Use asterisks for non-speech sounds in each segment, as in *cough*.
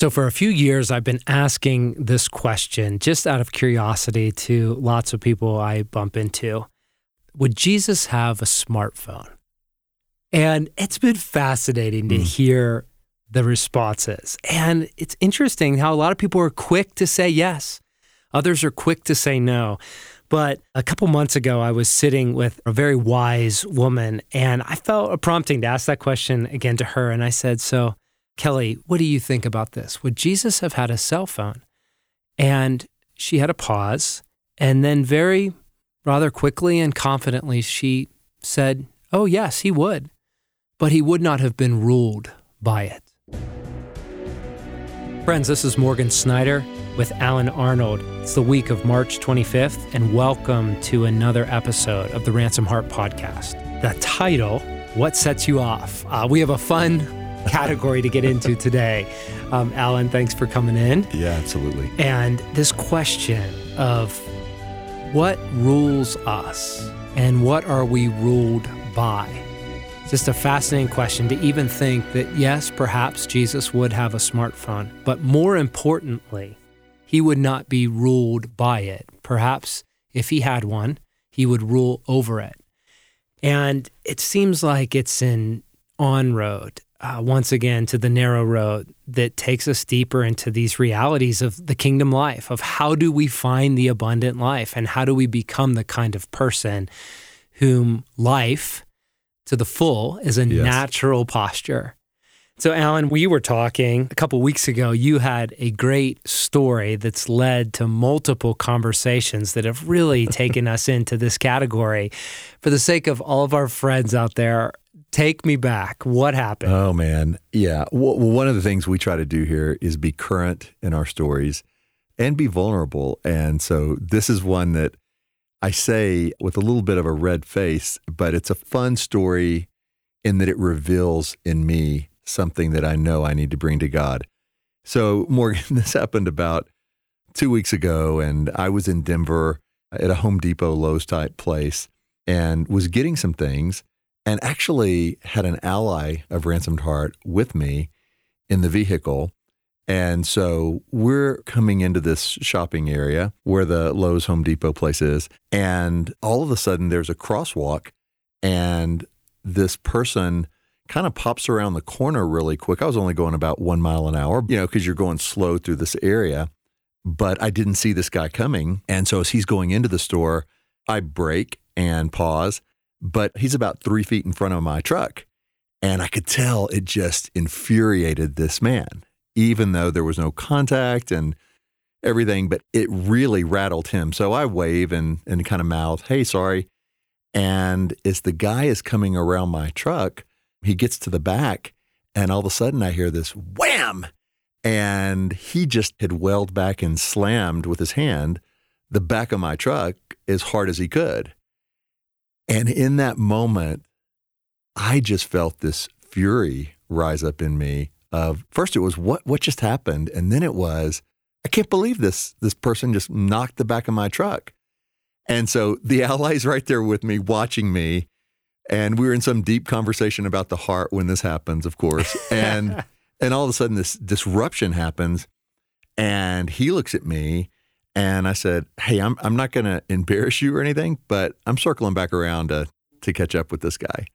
So, for a few years, I've been asking this question just out of curiosity to lots of people I bump into Would Jesus have a smartphone? And it's been fascinating to Mm. hear the responses. And it's interesting how a lot of people are quick to say yes, others are quick to say no. But a couple months ago, I was sitting with a very wise woman, and I felt a prompting to ask that question again to her. And I said, So, Kelly, what do you think about this? Would Jesus have had a cell phone? And she had a pause. And then, very rather quickly and confidently, she said, Oh, yes, he would. But he would not have been ruled by it. Friends, this is Morgan Snyder with Allen Arnold. It's the week of March 25th, and welcome to another episode of the Ransomed Heart Podcast. The title, What Sets You Off? Uh, we have a fun *laughs* category to get into today. Um, Allen, thanks for coming in. Yeah, absolutely. And this question of what rules us and what are we ruled by? It's Just a fascinating question to even think that, yes, perhaps Jesus would have a smartphone, but more importantly, he would not be ruled by it. Perhaps if he had one, he would rule over it. And it seems like it's an on road, uh, once again, to the narrow road that takes us deeper into these realities of the kingdom life, of how do we find the abundant life and how do we become the kind of person whom life to the full is a Yes. natural posture. So, Alan, we were talking a couple weeks ago. You had a great story that's led to multiple conversations that have really *laughs* taken us into this category. For the sake of all of our friends out there, take me back. What happened? Oh man, yeah. Well, one of the things we try to do here is be current in our stories and be vulnerable. And so this is one that I say with a little bit of a red face, but it's a fun story in that it reveals in me something that I know I need to bring to God. So, Morgan, *laughs* this happened about two weeks ago, and I was in Denver at a Home Depot Lowe's type place and was getting some things and actually had an ally of Ransomed Heart with me in the vehicle. And so we're coming into this shopping area where the Lowe's Home Depot place is. And all of a sudden, there's a crosswalk, and this person kind of pops around the corner really quick. I was only going about one mile an hour, you know, because you're going slow through this area. But I didn't see this guy coming. And so as he's going into the store, I brake and pause, but he's about three feet in front of my truck. And I could tell it just infuriated this man, even though there was no contact and everything, but it really rattled him. So I wave and, and kind of mouth, hey, sorry. And as the guy is coming around my truck, he gets to the back, and all of a sudden I hear this wham. And he just had welled back and slammed with his hand the back of my truck as hard as he could. And in that moment, I just felt this fury rise up in me of first it was what what just happened and then it was I can't believe this this person just knocked the back of my truck. And so the *laughs* allies right there with me watching me and we were in some deep conversation about the heart when this happens of course *laughs* and and all of a sudden this disruption happens and he looks at me and I said, "Hey, I'm I'm not going to embarrass you or anything, but I'm circling back around to to catch up with this guy."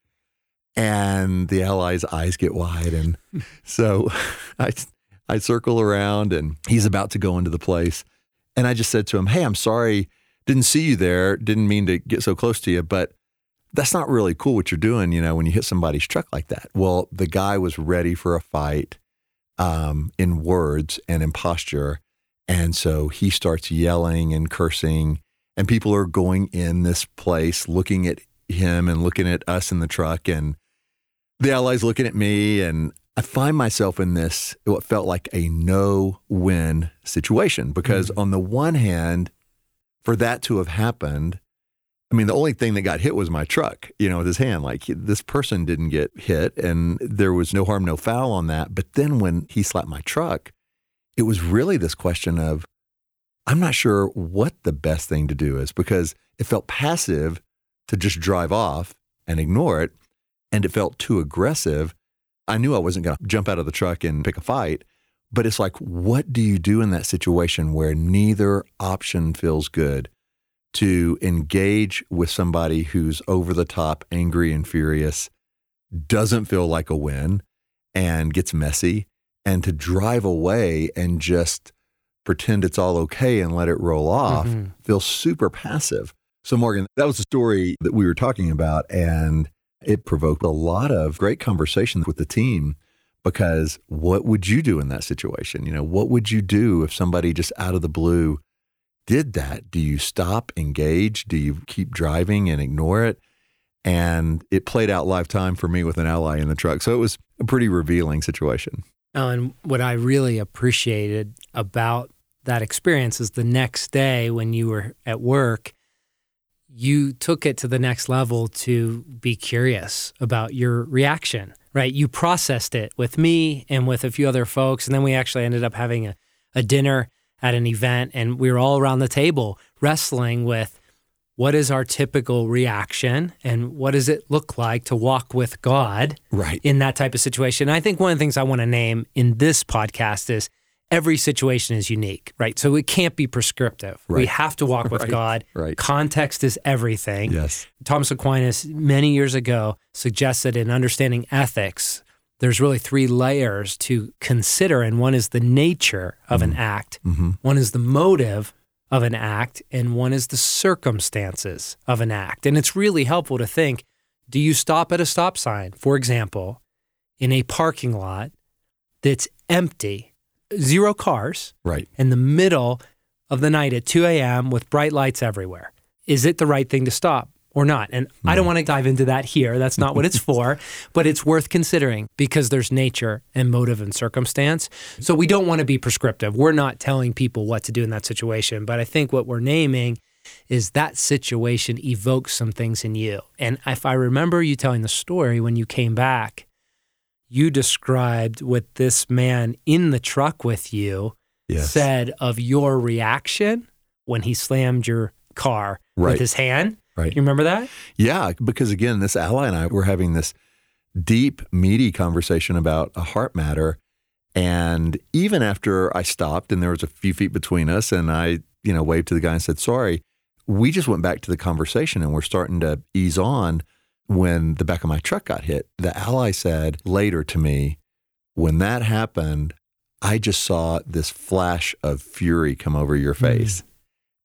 And the ally's eyes get wide, and *laughs* so *laughs* I I circle around, and he's about to go into the place, and I just said to him, "Hey, I'm sorry, didn't see you there, didn't mean to get so close to you, but." That's not really cool what you're doing, you know, when you hit somebody's truck like that. Well, the guy was ready for a fight um, in words and in posture. And so he starts yelling and cursing, and people are going in this place looking at him and looking at us in the truck, and the allies looking at me. And I find myself in this, what felt like a no win situation because, mm. on the one hand, for that to have happened, I mean, the only thing that got hit was my truck, you know, with his hand. Like this person didn't get hit, and there was no harm, no foul on that. But then when he slapped my truck, it was really this question of I'm not sure what the best thing to do is because it felt passive to just drive off and ignore it. And it felt too aggressive. I knew I wasn't going to jump out of the truck and pick a fight, But it's like, what do you do in that situation where neither option feels good? To engage with somebody who's over the top, angry, and furious, doesn't feel like a win and gets messy, and to drive away and just pretend it's all okay and let it roll off Mhm. feels super passive. So, Morgan, that was the story that we were talking about, and it provoked a lot of great conversation with the team because what would you do in that situation? You know, what would you do if somebody just out of the blue did that? Do you stop, engage? Do you keep driving and ignore it? And it played out lifetime for me with an ally in the truck. So it was a pretty revealing situation. And what I really appreciated about that experience is the next day when you were at work, you took it to the next level to be curious about your reaction, right? You processed it with me and with a few other folks. And then we actually ended up having a, a dinner at an event, and we were all around the table wrestling with what is our typical reaction and what does it look like to walk with God Right. in that type of situation. And I think one of the things I want to name in this podcast is every situation is unique, right? So it can't be prescriptive. We have to walk *laughs* with Right. God. Right. Context is everything. Yes. Thomas Aquinas, many years ago, suggested in understanding ethics, there's really three layers to consider. And one is the nature of an act, hmm one is the motive of an act, and one is the circumstances of an act. And it's really helpful to think do you stop at a stop sign, for example, in a parking lot that's empty, zero cars, Right. in the middle of the night at 2 a.m. with bright lights everywhere? Is it the right thing to stop or not? And I don't want to dive into that here. That's not what it's *laughs* for, but it's worth considering because there's nature and motive and circumstance. So we don't want to be prescriptive. We're not telling people what to do in that situation, but I think what we're naming is that situation evokes some things in you. And if I remember you telling the story when you came back, you described what this man in the truck with you Yes. said of your reaction when he slammed your car Right. with his hand. Right. You remember that? Yeah, because again, this ally and I were having this deep, meaty conversation about a heart matter. And even after I stopped and there was a few feet between us and I, you know, waved to the guy and said, sorry, we just went back to the conversation and we're starting to ease on when the back of my truck got hit. The ally said later to me, when that happened, I just saw this flash of fury come over your hmm. face.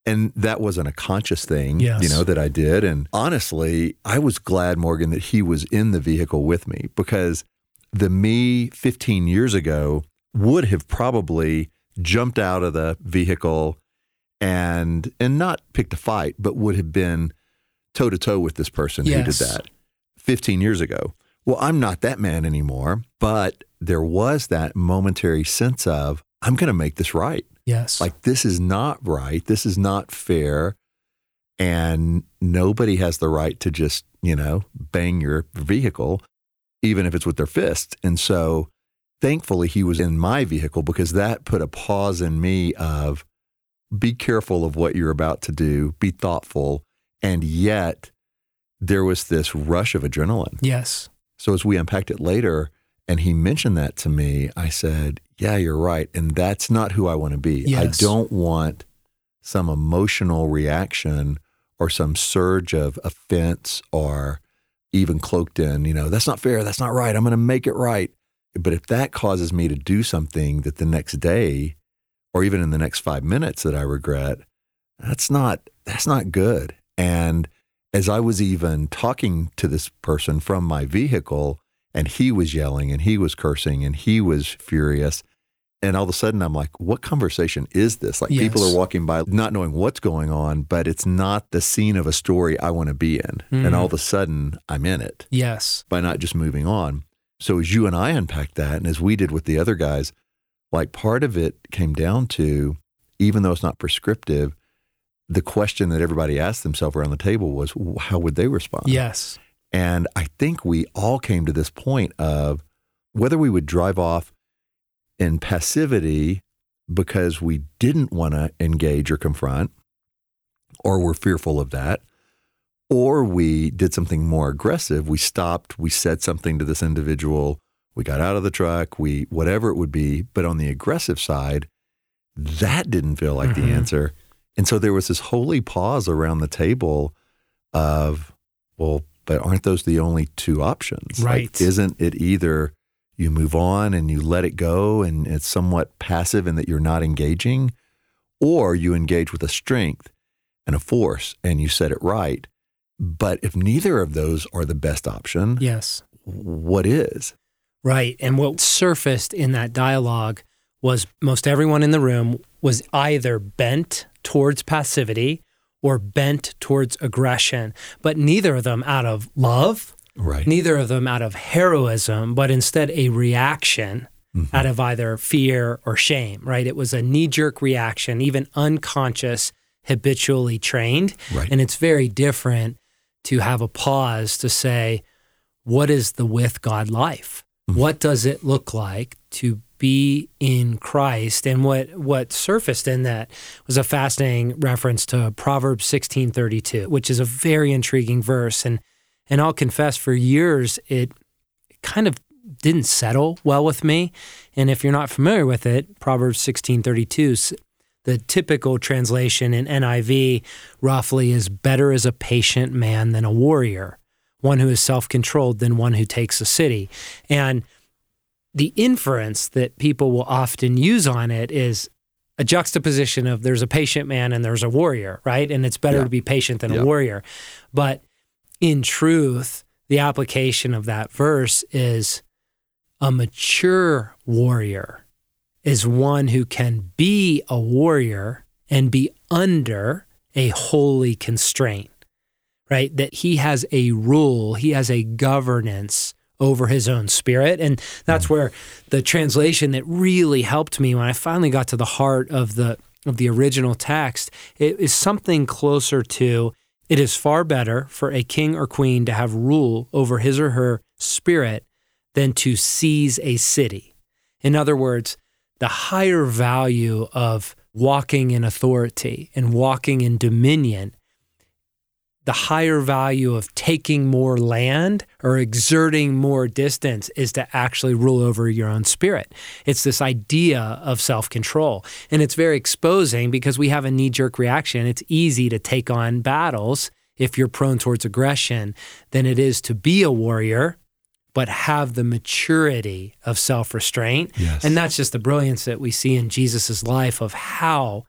And that wasn't a conscious thing, Yes. you know, that I did. And honestly, I was glad, Morgan, that he was in the vehicle with me because the me 15 years ago would have probably jumped out of the vehicle and and not picked a fight, but would have been toe to toe with this person who did that 15 years ago. Well, I'm not that man anymore, but there was that momentary sense of I'm going to make this right. Yes. Like, this is not right. This is not fair. And nobody has the right to just, you know, bang your vehicle, even if it's with their fist. And so thankfully, he was in my vehicle because that put a pause in me of be careful of what you're about to do, be thoughtful. And yet, there was this rush of adrenaline. yes. So as we unpacked it later and he mentioned that to me, I said, Yeah, you're right. And that's not who I want to be. I don't want some emotional reaction or some surge of offense or even cloaked in, you know, that's not fair. That's not right. I'm going to make it right. But if that causes me to do something that the next day or even in the next five minutes that I regret, that's not that's not good. And as I was even talking to this person from my vehicle, and he was yelling and he was cursing and he was furious. And all of a sudden, I'm like, what conversation is this? Like, people are walking by not knowing what's going on, but it's not the scene of a story I want to be in. Mhm. And all of a sudden, I'm in it Yes. by not just moving on. So as you and I unpacked that, and as we did with the other guys, like part of it came down to, even though it's not prescriptive, the question that everybody asked themselves around the table was, how would they respond? Yes. And I think we all came to this point of whether we would drive off in passivity because we didn't want to engage or confront, or were fearful of that, or we did something more aggressive. We stopped, we said something to this individual, we got out of the truck, we whatever it would be. But on the aggressive side, that didn't feel like Mhm. the answer. And so there was this holy pause around the table of, well, but aren't those the only two options? Right. Like, isn't it either you move on and you let it go and it's somewhat passive in that you're not engaging, or you engage with a strength and a force and you set it right. But if neither of those are the best option, Yes. what is? Right. And what surfaced in that dialogue was most everyone in the room was either bent towards passivity or bent towards aggression, but neither of them out of love, Right. neither of them out of heroism, but instead a reaction Mhm. out of either fear or shame, right? It was a knee jerk reaction, even unconscious, habitually trained. Right. And it's very different to have a pause to say, what is the with God life? Mhm. What does it look like to be in Christ? And what what surfaced in that was a fascinating reference to Proverbs 16:32, which is a very intriguing verse. And and I'll confess for years it kind of didn't settle well with me. And if you're not familiar with it, Proverbs 16:32 s- the typical translation in NIV roughly is better is a patient man than a warrior, one who is self-controlled than one who takes a city. And the inference that people will often use on it is a juxtaposition of there's a patient man and there's a warrior, right? And it's better Yeah. to be patient than Yeah. a warrior. But in truth, the application of that verse is a mature warrior is one who can be a warrior and be under a holy constraint, right? That he has a rule, he has a governance over his own spirit. And that's mm. where the translation that really helped me when I finally got to the heart of the of the original text, it is something closer to it is far better for a king or queen to have rule over his or her spirit than to seize a city. In other words, the higher value of walking in authority and walking in dominion, the higher value of taking more land or exerting more distance is to actually rule over your own spirit. It's this idea of self control. And it's very exposing because we have a knee jerk reaction. It's easy to take on battles if you're prone towards aggression than it is to be a warrior but have the maturity of self restraint. Yes. And that's just the brilliance that we see in Jesus' life of how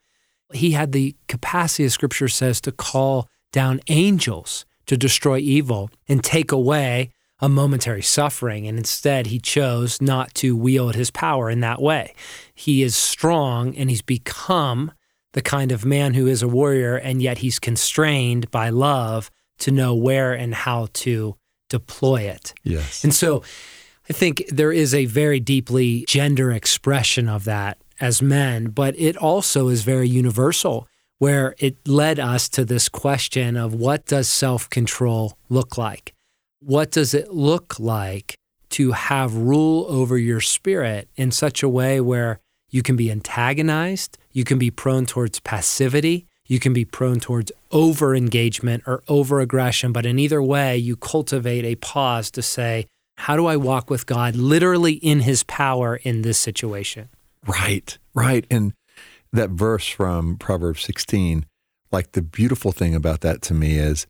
he had the capacity, as scripture says, to call down angels to destroy evil and take away a momentary suffering. And instead, he chose not to wield his power in that way. He is strong and he's become the kind of man who is a warrior, and yet he's constrained by love to know where and how to deploy it. Yes. And so I think there is a very deeply gender expression of that as men, but it also is very universal, where it led us to this question of what does self control look like? What does it look like to have rule over your spirit in such a way where you can be antagonized, you can be prone towards passivity, you can be prone towards over engagement or over aggression, but in either way, you cultivate a pause to say, how do I walk with God literally in his power in this situation? Right, right. And that verse from Proverbs 16, like the beautiful thing about that to me is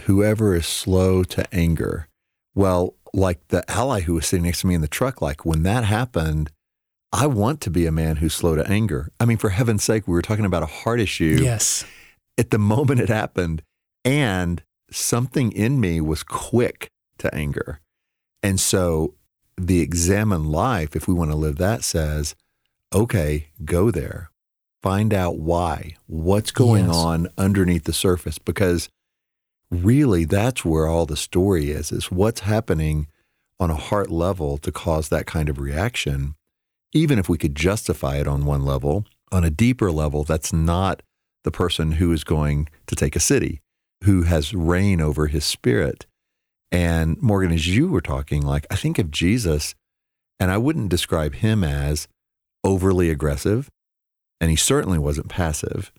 whoever is slow to anger. Well, like the ally who was sitting next to me in the truck, like when that happened, I want to be a man who's slow to anger. I mean, for heaven's sake, we were talking about a heart issue. Yes. At the moment it happened, and something in me was quick to anger. And so the examine life, if we want to live that, says, okay, go there, find out why, what's going Yes. on underneath the surface, because really that's where all the story is, is what's happening on a heart level to cause that kind of reaction. Even if we could justify it on one level, on a deeper level, that's not the person who is going to take a city, who has reign over his spirit. And Morgan, as you were talking, like I think of Jesus, and I wouldn't describe him as overly aggressive, and he certainly wasn't passive.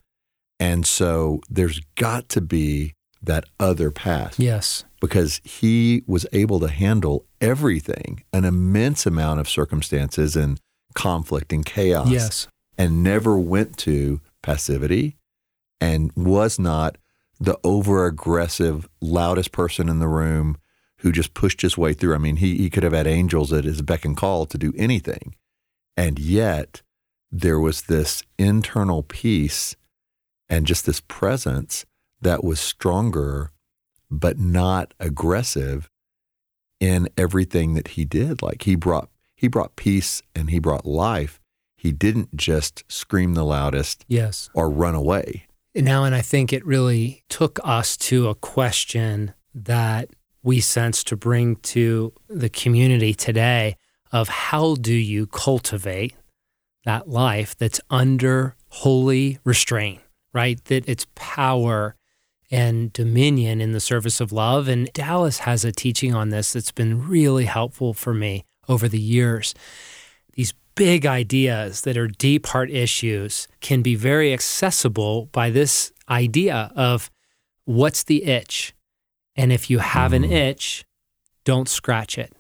And so there's got to be that other path. Yes. Because he was able to handle everything, an immense amount of circumstances and conflict and chaos. Yes. And never went to passivity and was not the over aggressive, loudest person in the room who just pushed his way through. I mean, he, he could have had angels at his beck and call to do anything. And yet, there was this internal peace and just this presence that was stronger, but not aggressive in everything that he did. Like he brought he brought peace and he brought life. He didn't just scream the loudest yes. or run away. Now, and I think it really took us to a question that we sense to bring to the community today of how do you cultivate that life that's under holy restraint, right? That it's power and dominion in the service of love. And Dallas has a teaching on this that's been really helpful for me over the years. These big ideas that are deep heart issues can be very accessible by this idea of what's the itch? And if you have an mm. itch, don't scratch it.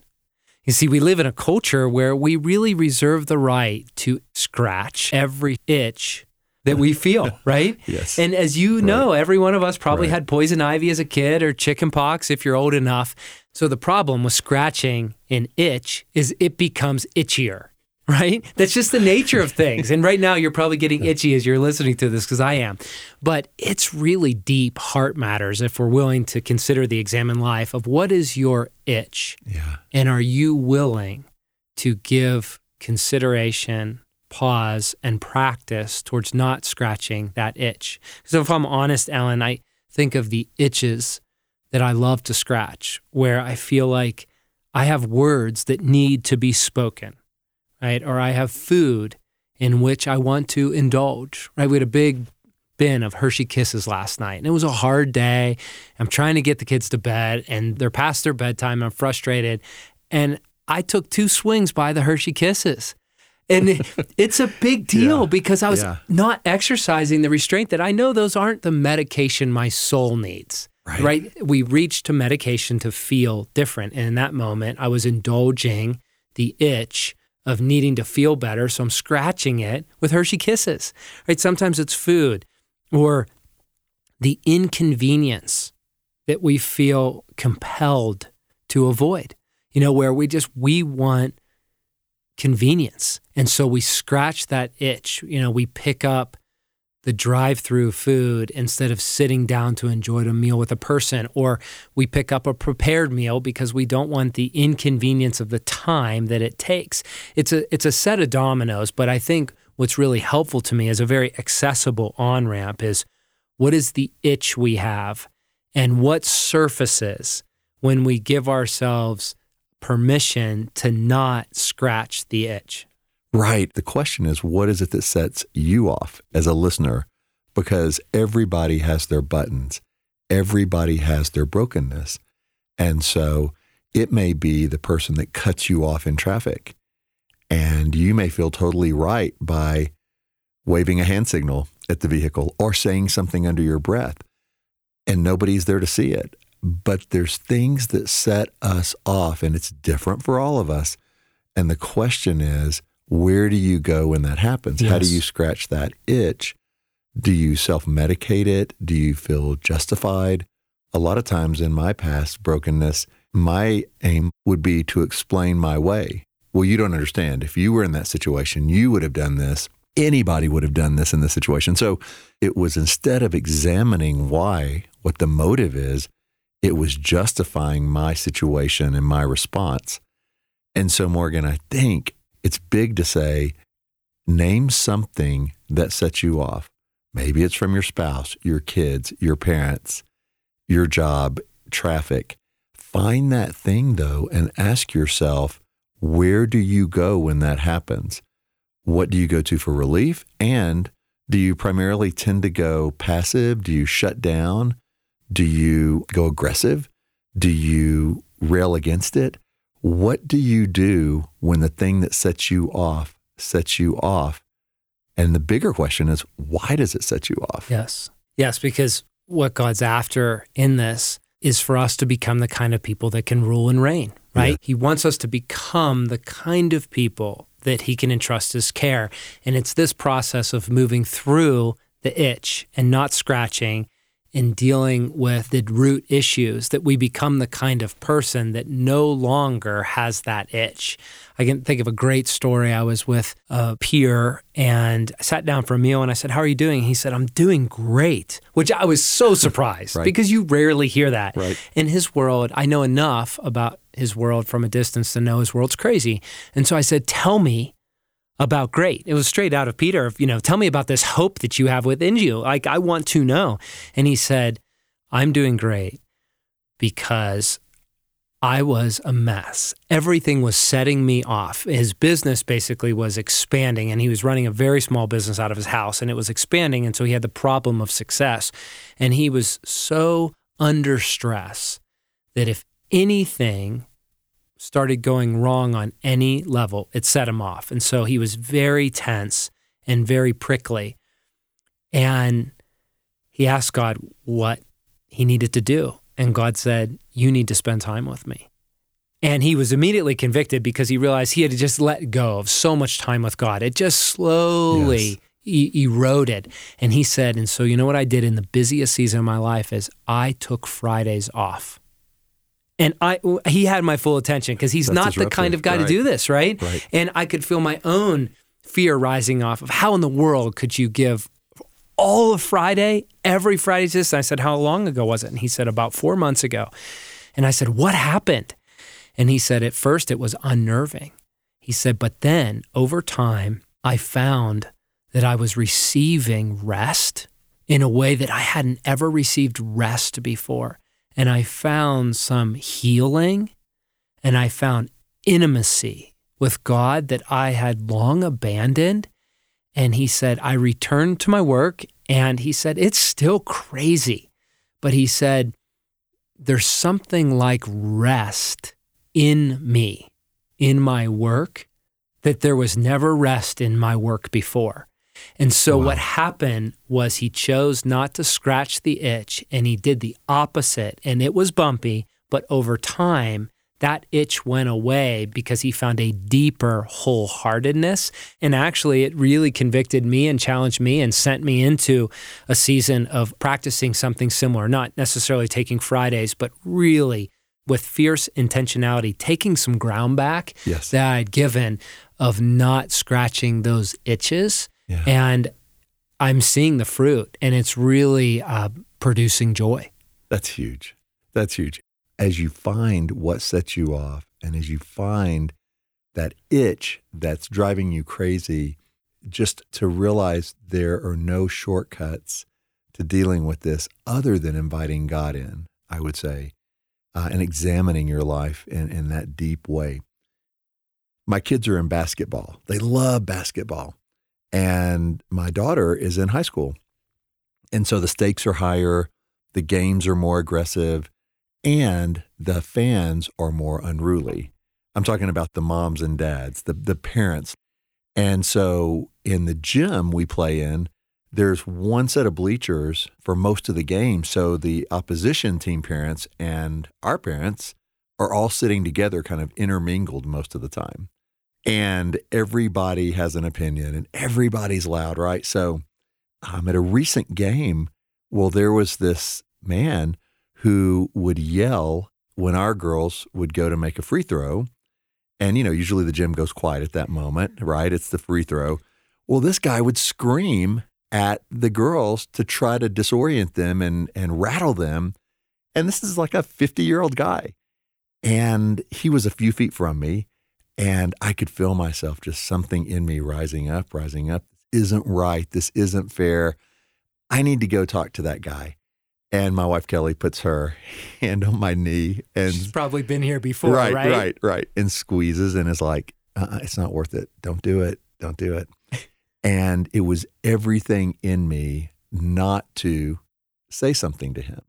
You see, we live in a culture where we really reserve the right to scratch every itch that we feel, *laughs* right? yes. And as you know, Right. every one of us probably Right. had poison ivy as a kid or chicken pox if you're old enough. So the problem with scratching an itch is it becomes itchier, *laughs* right? That's just the nature of things. And right now you're probably getting itchy as you're listening to this because I am. But it's really deep heart matters if we're willing to consider the examine life of what is your itch? yeah. And are you willing to give consideration, pause, and practice towards not scratching that itch? So, if I'm honest, Allen, I think of the itches that I love to scratch where I feel like I have words that need to be spoken, right? Or I have food in which I want to indulge, right? We had a big bin of Hershey Kisses last night, and it was a hard day. I'm trying to get the kids to bed, and they're past their bedtime. I'm frustrated. And I took two swings by the Hershey Kisses. And it- *laughs* it's a big deal Yeah. because I was Yeah. not exercising the restraint that I know those aren't the medication my soul needs. Right. right? We reach to medication to feel different. And in that moment, I was indulging the itch of needing to feel better. So I'm scratching it with Hershey Kisses, right? Sometimes it's food or the inconvenience that we feel compelled to avoid, you know, where we just, we want convenience. And so we scratch that itch, you know, we pick up the drive through food instead of sitting down to enjoy a meal with a person, or we pick up a prepared meal because we don't want the inconvenience of the time that it takes. It's a it's a set of dominoes, but I think what's really helpful to me as a very accessible on ramp is what is the itch we have and what surfaces when we give ourselves permission to not scratch the itch. Right. The question is, what is it that sets you off as a listener? Because everybody has their buttons, everybody has their brokenness. And so it may be the person that cuts you off in traffic. And you may feel totally right by waving a hand signal at the vehicle or saying something under your breath, and nobody's there to see it. But there's things that set us off, and it's different for all of us. And the question is, where do you go when that happens? How do you scratch that itch? Do you self medicate it? Do you feel justified? A lot of times in my past brokenness, my aim would be to explain my way. Well, you don't understand. If you were in that situation, you would have done this. Anybody would have done this in this situation. So it was instead of examining why, what the motive is, it was justifying my situation and my response. And so, Morgan, I think it's big to say, name something that sets you off. Maybe it's from your spouse, your kids, your parents, your job, traffic. Find that thing though and ask yourself, where do you go when that happens? What do you go to for relief? And do you primarily tend to go passive? Do you shut down? Do you go aggressive? Do you rail against it? What do you do when the thing that sets you off sets you off? And the bigger question is, why does it set you off? Yes. Yes, because what God's after in this is for us to become the kind of people that can rule and reign, right? Yeah. He wants us to become the kind of people that he can entrust his care. And it's this process of moving through the itch and not scratching in dealing with the root issues that we become the kind of person that no longer has that itch. I can think of a great story. I was with a peer and I sat down for a meal and I said, How are you doing? He said, I'm doing great, which I was so surprised right. because you rarely hear that. Right. In his world, I know enough about his world from a distance to know his world's crazy. And so I said, Tell me about great. It was straight out of Peter, you know, tell me about this hope that you have within you. Like, I want to know. And he said, I'm doing great because I was a mess. Everything was setting me off. His business basically was expanding, and he was running a very small business out of his house, and it was expanding. And so he had the problem of success. And he was so under stress that if anything started going wrong on any level, it set him off. And so he was very tense and very prickly. And he asked God what he needed to do. And God said, You need to spend time with me. And he was immediately convicted because he realized he had just let go of so much time with God. It just slowly yes. e- eroded. And he said, And so, you know what I did in the busiest season of my life is I took Fridays off and I he had my full attention because he's That's not the kind of guy right. to do this, right? right? And I could feel my own fear rising off of how in the world could you give all of Friday, every Friday to this? And I said, How long ago was it? And he said, About four months ago. And I said, What happened? And he said, At first it was unnerving. He said, But then over time, I found that I was receiving rest in a way that I hadn't ever received rest before and I found some healing and I found intimacy with God that I had long abandoned. And he said, I returned to my work and he said, it's still crazy. But he said, there's something like rest in me, in my work, that there was never rest in my work before. And so wow. what happened was he chose not to scratch the itch and he did the opposite. And it was bumpy, but over time, that itch went away because he found a deeper wholeheartedness. And actually, it really convicted me and challenged me and sent me into a season of practicing something similar, not necessarily taking Fridays, but really with fierce intentionality, taking some ground back yes. that I'd given of not scratching those itches yeah. And I'm seeing the fruit and it's really uh, producing joy. That's huge. That's huge. As you find what sets you off and as you find that itch that's driving you crazy, just to realize there are no shortcuts to dealing with this other than inviting God in, I would say, uh, and examining your life in, in that deep way. My kids are in basketball. They love basketball. And my daughter is in high school. And so the stakes are higher, the games are more aggressive, and the fans are more unruly. I'm talking about the moms and dads, the, the parents. And so in the gym we play in, there's one set of bleachers for most of the game. So the opposition team parents and our parents are all sitting together, kind of intermingled most of the time and everybody has an opinion and everybody's loud, right? So, um, at a recent game, well, there was this man who would yell when our girls would go to make a free throw. And, you know, usually the gym goes quiet at that moment, right? It's the free throw. Well, this guy would scream at the girls to try to disorient them and, and rattle them. And this is like a 50 year old guy. And he was a few feet from me. And I could feel myself, just something in me rising up, rising up. This isn't right. This isn't fair. I need to go talk to that guy. And my wife Kelly puts her *laughs* hand on my knee and she's probably been here before, right? Right, right, right. And squeezes and is like, uh-uh, "It's not worth it. Don't do it. Don't do it." *laughs* and it was everything in me not to say something to him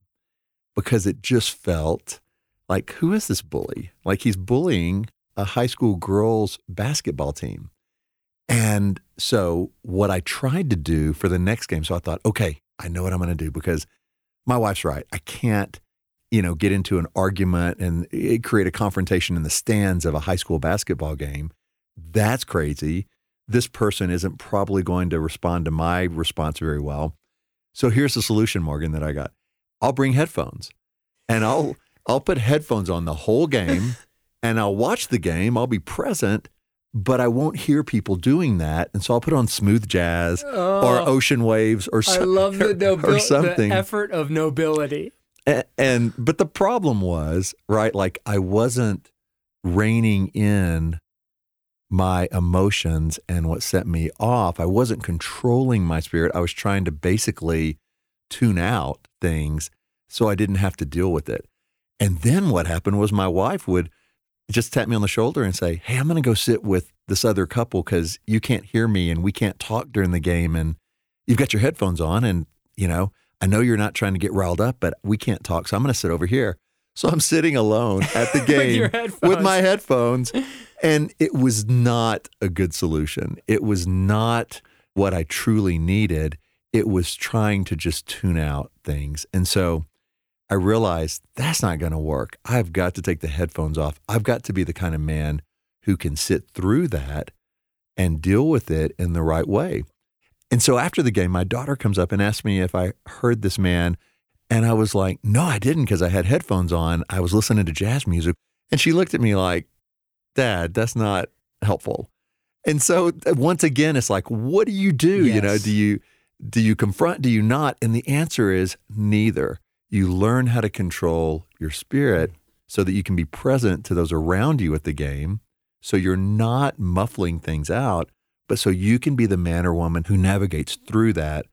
because it just felt like, who is this bully? Like he's bullying a high school girls basketball team. And so, what I tried to do for the next game, so I thought, okay, I know what I'm going to do because my wife's right. I can't, you know, get into an argument and eh, create a confrontation in the stands of a high school basketball game. That's crazy. This person isn't probably going to respond to my response very well. So here's the solution, Morgan, that I got. I'll bring headphones and I'll I'll put headphones on the whole game *laughs* and I'll watch the game. I'll be present, but I won't hear people doing that. And so I'll put on smooth jazz Oh, or ocean waves or, something. I love the, *laughs* or something. the effort of nobility. and, and but the problem was right like i wasn't reining in my emotions and what set me off i wasn't controlling my spirit i was trying to basically tune out things so i didn't have to deal with it and then what happened was my wife would just tap me on the shoulder and say hey i'm going to go sit with this other couple because you can't hear me and we can't talk during the game and you've got your headphones on and you know I know you're not trying to get riled up, but we can't talk. So I'm going to sit over here. So I'm sitting alone at the *laughs* game with, headphones. my headphones. And it was not a good solution. It was not what I truly needed. It was trying to just tune out things. And so I realized that's not going to work. I've got to take the headphones off. I've got to be the kind of man who can sit through that and deal with it in the right way. And so after the game, my daughter comes up and asks me if I heard this man. And I was like, no, I didn't because I had headphones on. I was listening to jazz music. And she looked at me like, Dad, that's not helpful. And so uh, once again, it's like, what do you do? You know, do you do you confront? Do you not? And the answer is neither. You learn how to control your spirit so that you can be present to those around you at the game. So you're not muffling things out, but so you can be the man or woman who navigates through that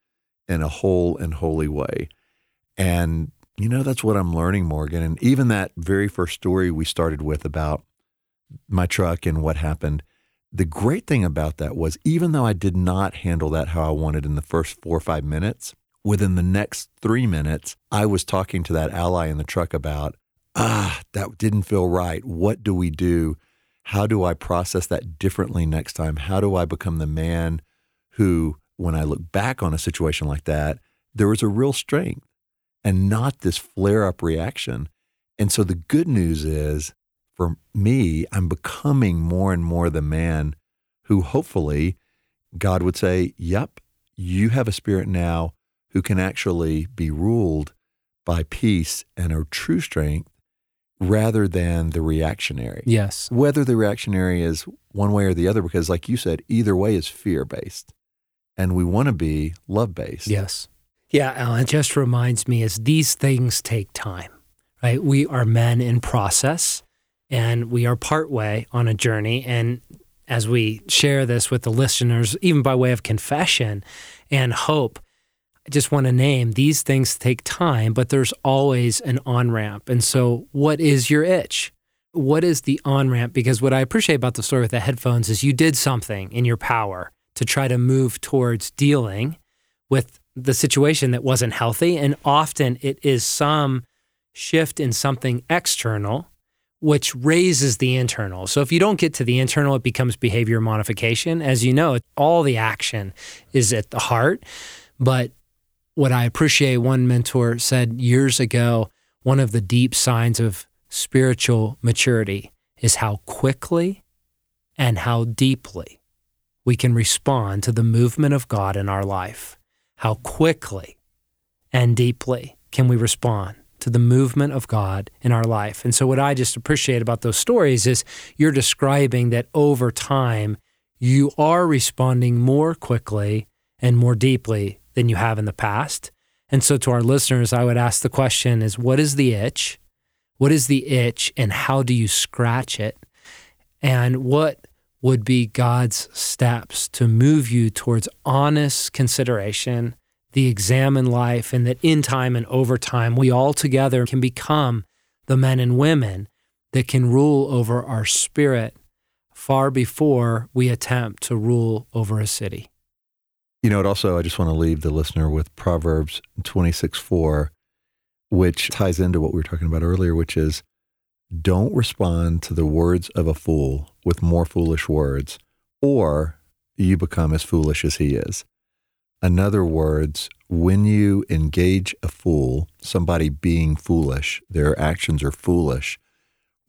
in a whole and holy way. And, you know, that's what I'm learning, Morgan. And even that very first story we started with about my truck and what happened, the great thing about that was even though I did not handle that how I wanted in the first four or five minutes, within the next three minutes, I was talking to that ally in the truck about, ah, that didn't feel right. What do we do? How do I process that differently next time? How do I become the man who, when I look back on a situation like that, there was a real strength and not this flare up reaction. And so the good news is for me, I'm becoming more and more the man who hopefully God would say, Yep, you have a spirit now who can actually be ruled by peace and a true strength rather than the reactionary. Yes. Whether the reactionary is one way or the other, because like you said, either way is fear based. And we want to be love based. Yes. Yeah, Allen, it just reminds me as these things take time, right? We are men in process and we are partway on a journey. And as we share this with the listeners, even by way of confession and hope, I just want to name these things take time, but there's always an on ramp. And so, what is your itch? What is the on ramp? Because what I appreciate about the story with the headphones is you did something in your power to try to move towards dealing with the situation that wasn't healthy. And often it is some shift in something external, which raises the internal. So if you don't get to the internal, it becomes behavior modification. As you know, all the action is at the heart. But what I appreciate, one mentor said years ago, one of the deep signs of spiritual maturity is how quickly and how deeply we can respond to the movement of God in our life. How quickly and deeply can we respond to the movement of God in our life? And so, what I just appreciate about those stories is you're describing that over time, you are responding more quickly and more deeply than you have in the past. And so, to our listeners, I would ask the question is what is the itch? What is the itch, and how do you scratch it? And what would be God's steps to move you towards honest consideration, the examine life, and that in time and over time, we all together can become the men and women that can rule over our spirit far before we attempt to rule over a city. You know, it also, I just want to leave the listener with Proverbs 26 4, which ties into what we were talking about earlier, which is don't respond to the words of a fool with more foolish words, or you become as foolish as he is. In other words, when you engage a fool, somebody being foolish, their actions are foolish,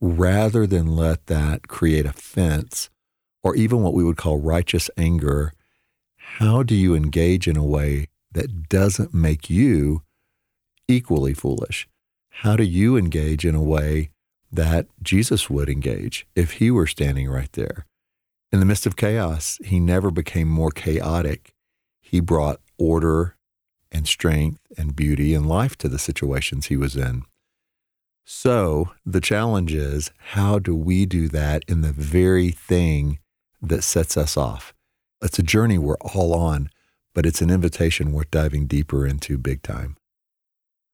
rather than let that create offense or even what we would call righteous anger, how do you engage in a way that doesn't make you equally foolish? How do you engage in a way that Jesus would engage if he were standing right there? In the midst of chaos, he never became more chaotic. He brought order and strength and beauty and life to the situations he was in. So the challenge is how do we do that in the very thing that sets us off? It's a journey we're all on, but it's an invitation worth diving deeper into big time.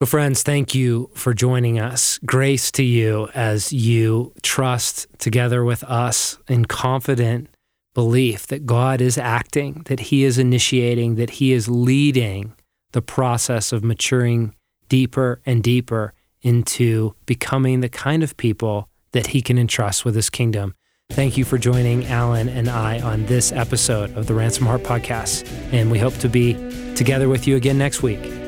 Well, friends, thank you for joining us. Grace to you as you trust together with us in confident belief that God is acting, that He is initiating, that He is leading the process of maturing deeper and deeper into becoming the kind of people that he can entrust with his kingdom. Thank you for joining Allen and I on this episode of the Ransomed Heart Podcast. And we hope to be together with you again next week.